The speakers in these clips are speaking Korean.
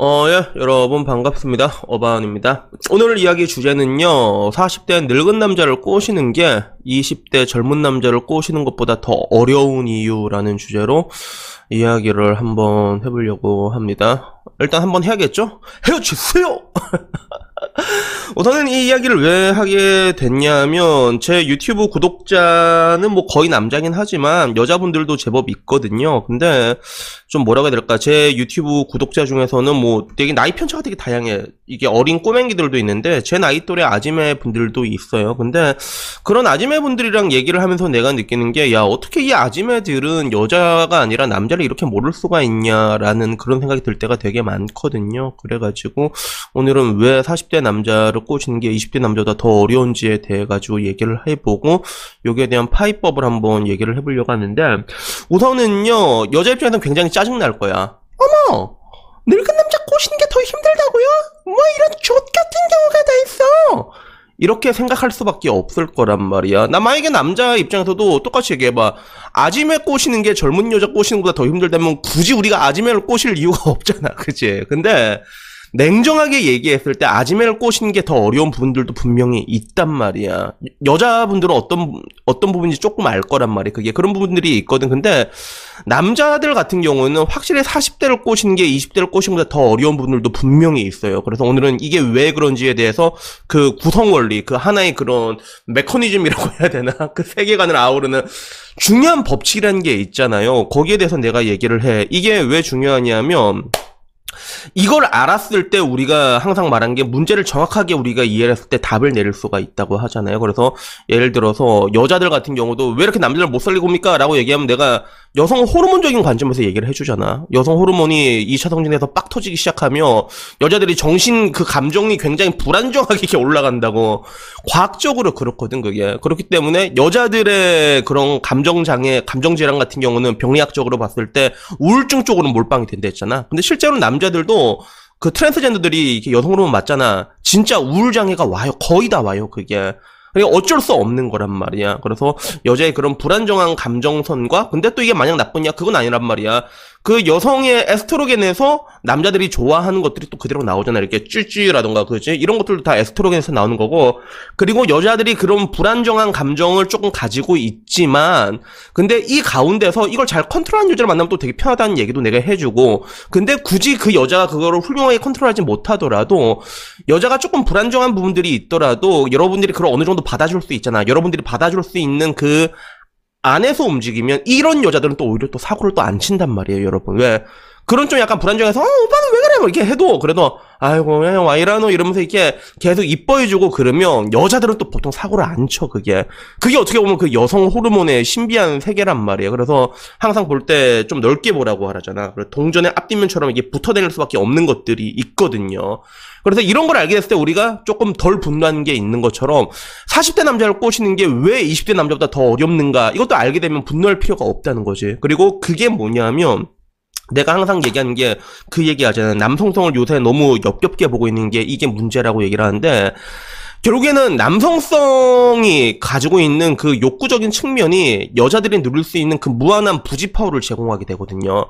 어, 예, 여러분 반갑습니다. 어바운입니다. 오늘 이야기 주제는요, 40대 늙은 남자를 꼬시는 게 20대 젊은 남자를 꼬시는 것보다 더 어려운 이유라는 주제로 이야기를 한번 해보려고 합니다. 일단 한번 해야겠죠? 헤어지세요! 우선은 이 이야기를 왜 하게 됐냐면 제 유튜브 구독자는 뭐 거의 남자긴 하지만 여자분들도 제법 있거든요. 근데 좀 뭐라고 해야 될까? 제 유튜브 구독자 중에서는 뭐 되게 나이 편차가 되게 다양해. 이게 어린 꼬맹이들도 있는데 제 나이 또래 아지매 분들도 있어요. 근데 그런 아지매 분들이랑 얘기를 하면서 내가 느끼는 게 야 어떻게 이 아지매들은 여자가 아니라 남자를 이렇게 모를 수가 있냐라는 그런 생각이 들 때가 되게 많거든요. 그래가지고 오늘은 왜 40대 남자를 꼬시는 게 20대 남자보다 더 어려운지에 대해 가지고 얘기를 해보고 여기에 대한 파이법을 한번 얘기를 해보려고 하는데 우선은요 여자 입장에서는 굉장히 짜증 날 거야. 어머 늙은 남자 꼬시는 게 더 힘들다고요? 뭐 이런 족 같은 경우가 다 있어. 이렇게 생각할 수밖에 없을 거란 말이야. 나 만약에 남자 입장에서도 똑같이 얘기해봐. 아지매 꼬시는 게 젊은 여자 꼬시는 것보다 더 힘들다면 굳이 우리가 아지매를 꼬실 이유가 없잖아. 그치? 근데 냉정하게 얘기했을 때 아지매를 꼬시는 게 더 어려운 부분들도 분명히 있단 말이야. 여자분들은 어떤 어떤 부분인지 조금 알 거란 말이야. 그게 그런 부분들이 있거든. 근데 남자들 같은 경우는 확실히 40대를 꼬시는 게 20대를 꼬시는 것보다 더 어려운 부분들도 분명히 있어요. 그래서 오늘은 이게 왜 그런지에 대해서 그 구성 원리, 그 하나의 그런 메커니즘이라고 해야 되나? 그 세계관을 아우르는 중요한 법칙이라는 게 있잖아요. 거기에 대해서 내가 얘기를 해. 이게 왜 중요하냐면 이걸 알았을 때 우리가 항상 말한 게 문제를 정확하게 우리가 이해를 했을 때 답을 내릴 수가 있다고 하잖아요. 그래서 예를 들어서 여자들 같은 경우도 왜 이렇게 남자를 못 살리고 옵니까? 라고 얘기하면 내가 여성 호르몬적인 관점에서 얘기를 해주잖아. 여성 호르몬이 2차 성진에서 빡 터지기 시작하며 여자들이 정신 그 감정이 굉장히 불안정하게 이렇게 올라간다고. 과학적으로 그렇거든, 그게. 그렇기 때문에 여자들의 그런 감정장애, 감정질환 같은 경우는 병리학적으로 봤을 때 우울증 쪽으로 몰빵이 된다 했잖아. 근데 실제로 남자 들도 그 트랜스젠더들이 이렇게 여성 호르몬 맞잖아. 진짜 우울장애가 와요. 거의 다 와요, 그게. 그러니까 어쩔 수 없는 거란 말이야. 그래서 여자의 그런 불안정한 감정선과 근데 또 이게 마냥 나쁘냐? 그건 아니란 말이야. 그 여성의 에스트로겐에서 남자들이 좋아하는 것들이 또 그대로 나오잖아. 이렇게 쭈쭈라던가 그지? 이런 것들도 다 에스트로겐에서 나오는 거고. 그리고 여자들이 그런 불안정한 감정을 조금 가지고 있지만 근데 이 가운데서 이걸 잘 컨트롤하는 여자를 만나면 또 되게 편하다는 얘기도 내가 해주고 근데 굳이 그 여자가 그거를 훌륭하게 컨트롤하지 못하더라도 여자가 조금 불안정한 부분들이 있더라도 여러분들이 그걸 어느 정도 받아줄 수 있잖아. 여러분들이 받아줄 수 있는 그 안에서 움직이면 이런 여자들은 또 오히려 또 사고를 또 안 친단 말이에요, 여러분. 왜? 그런 좀 약간 불안정해서 어, 오빠는 왜 그래? 뭐 이렇게 해도 그래도 아이고 그냥 와이라노 이러면서 이렇게 계속 이뻐해주고 그러면 여자들은 또 보통 사고를 안 쳐 그게 그게 어떻게 보면 그 여성 호르몬의 신비한 세계란 말이에요. 그래서 항상 볼 때 좀 넓게 보라고 하잖아. 동전의 앞뒷면처럼 이게 붙어다닐 수밖에 없는 것들이 있거든요. 그래서 이런 걸 알게 됐을 때 우리가 조금 덜 분노하는 게 있는 것처럼 40대 남자를 꼬시는 게 왜 20대 남자보다 더 어렵는가 이것도 알게 되면 분노할 필요가 없다는 거지. 그리고 그게 뭐냐면 내가 항상 얘기하는 게 그 얘기 하잖아요. 남성성을 요새 너무 엽겹게 보고 있는 게 이게 문제라고 얘기를 하는데 결국에는 남성성이 가지고 있는 그 욕구적인 측면이 여자들이 누릴 수 있는 그 무한한 부지 파워를 제공하게 되거든요.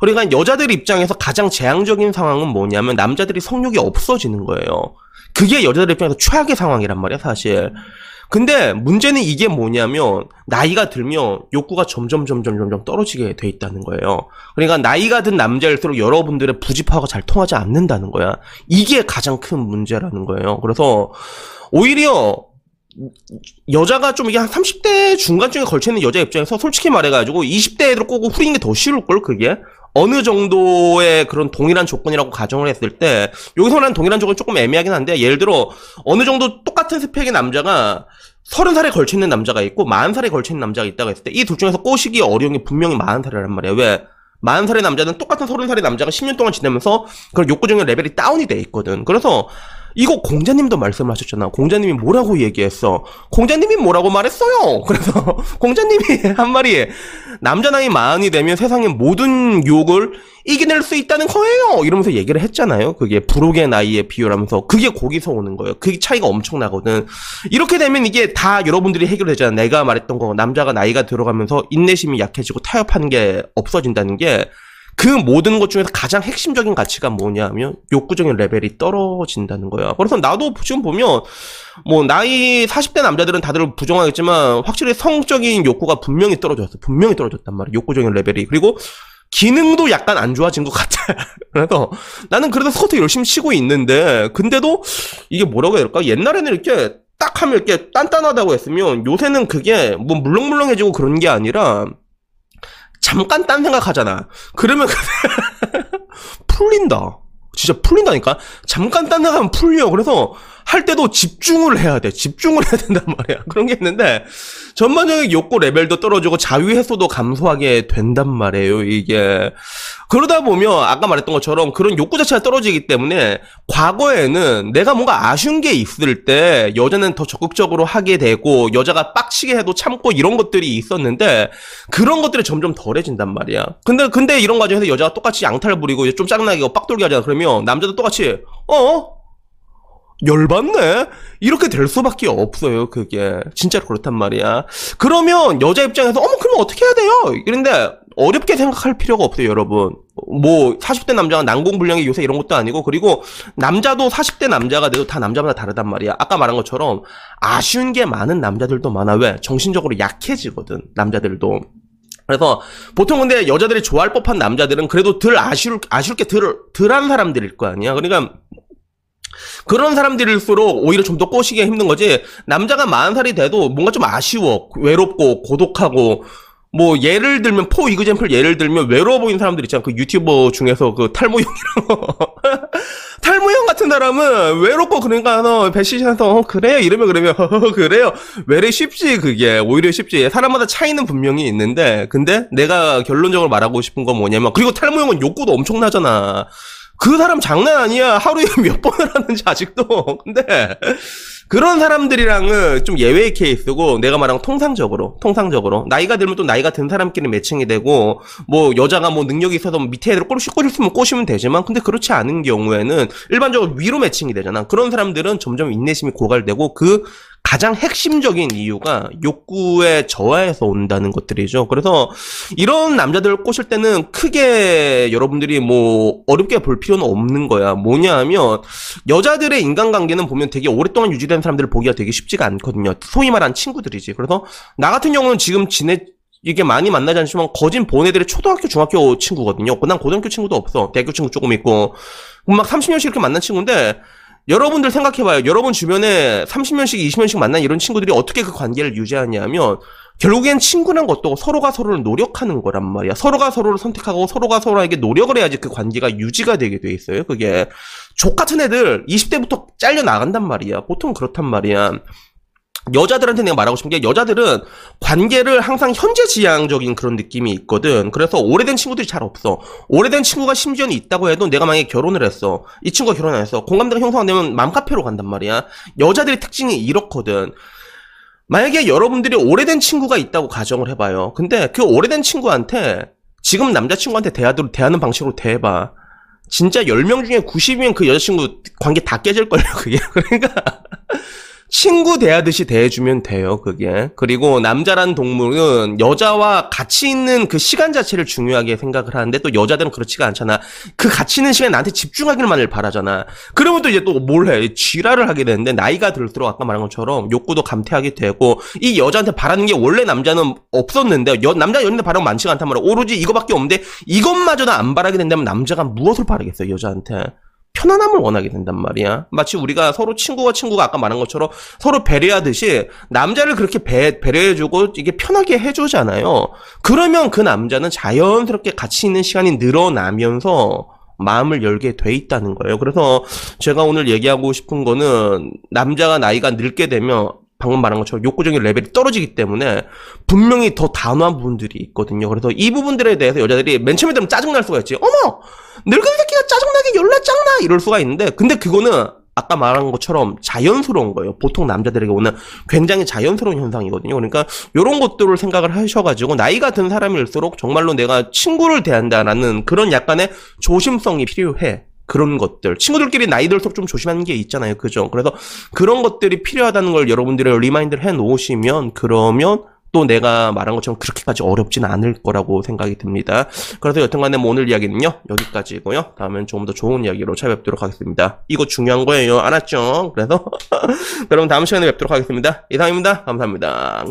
그러니까 여자들 입장에서 가장 재앙적인 상황은 뭐냐면 남자들이 성욕이 없어지는 거예요. 그게 여자들 입장에서 최악의 상황이란 말이야, 사실. 근데 문제는 이게 뭐냐면 나이가 들면 욕구가 점점 점점 점점 떨어지게 돼 있다는 거예요. 그러니까 나이가 든 남자일수록 여러분들의 부지파가 잘 통하지 않는다는 거야. 이게 가장 큰 문제라는 거예요. 그래서 오히려 여자가 좀 이게 한 30대 중간쯤에 걸쳐 있는 여자 입장에서 솔직히 말해가지고 20대 애들 꼬고 후리는 게더 쉬울 걸 그게. 어느 정도의 그런 동일한 조건이라고 가정을 했을 때 여기서 는 동일한 조건이 조금 애매하긴 한데 예를 들어 어느 정도 똑같은 스펙의 남자가 서른 살에 걸쳐 있는 남자가 있고 마흔 살에 걸쳐 있는 남자가 있다고 했을 때 이 둘 중에서 꼬시기 어려운 게 분명히 마흔 살이란 말이야. 왜? 마흔 살의 남자는 똑같은 서른 살의 남자가 10년 동안 지내면서 그런 욕구 적인 레벨이 다운이 돼 있거든. 그래서 이거 공자님도 말씀하셨잖아. 공자님이 뭐라고 얘기했어? 공자님이 뭐라고 말했어요? 그래서 공자님이 한 말이 남자 나이 마흔이 되면 세상의 모든 욕을 이겨낼 수 있다는 거예요. 이러면서 얘기를 했잖아요. 그게 부록의 나이에 비유하면서 그게 거기서 오는 거예요. 그게 차이가 엄청나거든. 이렇게 되면 이게 다 여러분들이 해결되잖아. 내가 말했던 거 남자가 나이가 들어가면서 인내심이 약해지고 타협하는 게 없어진다는 게 그 모든 것 중에서 가장 핵심적인 가치가 뭐냐면 욕구적인 레벨이 떨어진다는 거야. 그래서 나도 지금 보면 뭐 나이 40대 남자들은 다들 부정하겠지만 확실히 성적인 욕구가 분명히 떨어졌어. 분명히 떨어졌단 말이야. 욕구적인 레벨이. 그리고 기능도 약간 안 좋아진 것 같아. 그래서 나는 그래도 스쿼트 열심히 치고 있는데 근데도 이게 뭐라고 해야 될까? 옛날에는 이렇게 딱 하면 이렇게 단단하다고 했으면 요새는 그게 뭐 물렁물렁해지고 그런 게 아니라 잠깐 딴 생각하잖아. 그러면 풀린다. 진짜 풀린다니까. 잠깐 딴 생각하면 풀려. 그래서 할 때도 집중을 해야 돼. 집중을 해야 된단 말이야. 그런 게 있는데 전반적인 욕구 레벨도 떨어지고 자유 해소도 감소하게 된단 말이에요. 이게 그러다 보면 아까 말했던 것처럼 그런 욕구 자체가 떨어지기 때문에 과거에는 내가 뭔가 아쉬운 게 있을 때 여자는 더 적극적으로 하게 되고 여자가 빡치게 해도 참고 이런 것들이 있었는데 그런 것들이 점점 덜해진단 말이야. 근데 근데 이런 과정에서 여자가 똑같이 양탈 부리고 좀 짜증나게 빡돌게 하잖아. 그러면 남자도 똑같이 어 열받네? 이렇게 될 수밖에 없어요, 그게. 진짜로 그렇단 말이야. 그러면 여자 입장에서, 어머, 그러면 어떻게 해야 돼요? 이런데, 어렵게 생각할 필요가 없어요, 여러분. 뭐, 40대 남자가 난공불량이 요새 이런 것도 아니고, 그리고 남자도 40대 남자가 돼도 다 남자마다 다르단 말이야. 아까 말한 것처럼, 아쉬운 게 많은 남자들도 많아. 왜? 정신적으로 약해지거든, 남자들도. 그래서 보통 근데 여자들이 좋아할 법한 남자들은 그래도 덜 아쉬울, 아쉬울 게 덜, 덜한 사람들일 거 아니야. 그러니까, 그런 사람들일수록 오히려 좀 더 꼬시기가 힘든 거지. 남자가 40살이 돼도 뭔가 좀 아쉬워. 외롭고 고독하고 뭐 예를 들면 포 이그젠플 예를 들면 외로워 보이는 사람들 있잖아. 그 유튜버 중에서 그 탈모형이랑 탈모형 같은 사람은 외롭고 그러니까 너 배시셔서 어, 그래요 이러면 그러면 어, 그래요 외래 쉽지 그게 오히려 쉽지 사람마다 차이는 분명히 있는데 근데 내가 결론적으로 말하고 싶은 건 뭐냐면 그리고 탈모형은 욕구도 엄청나잖아. 그 사람 장난 아니야. 하루에 몇 번을 하는지 아직도. 근데 그런 사람들이랑은 좀 예외의 케이스고 내가 말한 통상적으로 통상적으로 나이가 들면 또 나이가 든 사람끼리 매칭이 되고 뭐 여자가 뭐 능력이 있어서 밑에 애들 꼬시 꼬시면 꼬시면 되지만 근데 그렇지 않은 경우에는 일반적으로 위로 매칭이 되잖아. 그런 사람들은 점점 인내심이 고갈되고 그 가장 핵심적인 이유가 욕구의 저하에서 온다는 것들이죠. 그래서 이런 남자들을 꼬실 때는 크게 여러분들이 뭐 어렵게 볼 필요는 없는 거야. 뭐냐 하면 여자들의 인간관계는 보면 되게 오랫동안 유지된 사람들을 보기가 되게 쉽지가 않거든요. 소위 말한 친구들이지. 그래서 나 같은 경우는 지금 지내 이게 많이 만나지 않지만 거진 본 애들이 초등학교, 중학교 친구거든요. 난 고등학교 친구도 없어. 대학교 친구 조금 있고. 막 30년씩 이렇게 만난 친구인데 여러분들 생각해봐요. 여러분 주변에 30년씩, 20년씩 만난 이런 친구들이 어떻게 그 관계를 유지하냐면 결국엔 친구란 것도 서로가 서로를 노력하는 거란 말이야. 서로가 서로를 선택하고 서로가 서로에게 노력을 해야지 그 관계가 유지가 되게 돼 있어요. 그게 족 같은 애들 20대부터 잘려 나간단 말이야. 보통 그렇단 말이야. 여자들한테 내가 말하고 싶은 게 여자들은 관계를 항상 현재 지향적인 그런 느낌이 있거든. 그래서 오래된 친구들이 잘 없어. 오래된 친구가 심지어는 있다고 해도 내가 만약에 결혼을 했어. 이 친구가 결혼 안 했어. 공감대가 형성 안 되면 맘카페로 간단 말이야. 여자들의 특징이 이렇거든. 만약에 여러분들이 오래된 친구가 있다고 가정을 해봐요. 근데 그 오래된 친구한테 지금 남자친구한테 대하도록 대하는 방식으로 대해봐. 진짜 10명 중에 90이면 그 여자친구 관계 다 깨질걸요, 그게. 그러니까. 친구 대하듯이 대해주면 돼요, 그게. 그리고 남자란 동물은 여자와 같이 있는 그 시간 자체를 중요하게 생각을 하는데 또 여자들은 그렇지가 않잖아. 그 같이 있는 시간에 나한테 집중하기만을 바라잖아. 그러면 또 이제 또 뭘 해? 지랄을 하게 되는데 나이가 들수록 아까 말한 것처럼 욕구도 감퇴하게 되고 이 여자한테 바라는 게 원래 남자는 없었는데 여, 남자 연인한테 바라는 많지가 않단 말이야. 오로지 이거밖에 없는데 이것마저도 안 바라게 된다면 남자가 무엇을 바라겠어요, 여자한테. 편안함을 원하게 된단 말이야. 마치 우리가 서로 친구와 친구가 아까 말한 것처럼 서로 배려하듯이 남자를 그렇게 배, 배려해주고 이게 편하게 해주잖아요. 그러면 그 남자는 자연스럽게 같이 있는 시간이 늘어나면서 마음을 열게 돼 있다는 거예요. 그래서 제가 오늘 얘기하고 싶은 거는 남자가 나이가 늙게 되면 방금 말한 것처럼 욕구적인 레벨이 떨어지기 때문에 분명히 더 단호한 부분들이 있거든요. 그래서 이 부분들에 대해서 여자들이 맨 처음에 들으면 짜증날 수가 있지. 어머! 늙은 새끼가 짜증나게 열나 짱나! 이럴 수가 있는데, 근데 그거는 아까 말한 것처럼 자연스러운 거예요. 보통 남자들에게 오는 굉장히 자연스러운 현상이거든요. 그러니까 이런 것들을 생각을 하셔가지고 나이가 든 사람일수록 정말로 내가 친구를 대한다라는 그런 약간의 조심성이 필요해. 그런 것들. 친구들끼리 나이 들수록 좀 조심하는 게 있잖아요. 그죠? 그래서 그런 것들이 필요하다는 걸 여러분들이 remind를 해 놓으시면 그러면 또 내가 말한 것처럼 그렇게까지 어렵진 않을 거라고 생각이 듭니다. 그래서 여튼간에 뭐 오늘 이야기는요 여기까지고요. 다음엔 조금 더 좋은 이야기로 찾아뵙도록 하겠습니다. 이거 중요한 거예요. 알았죠? 그래서 여러분 다음 시간에 뵙도록 하겠습니다. 이상입니다. 감사합니다.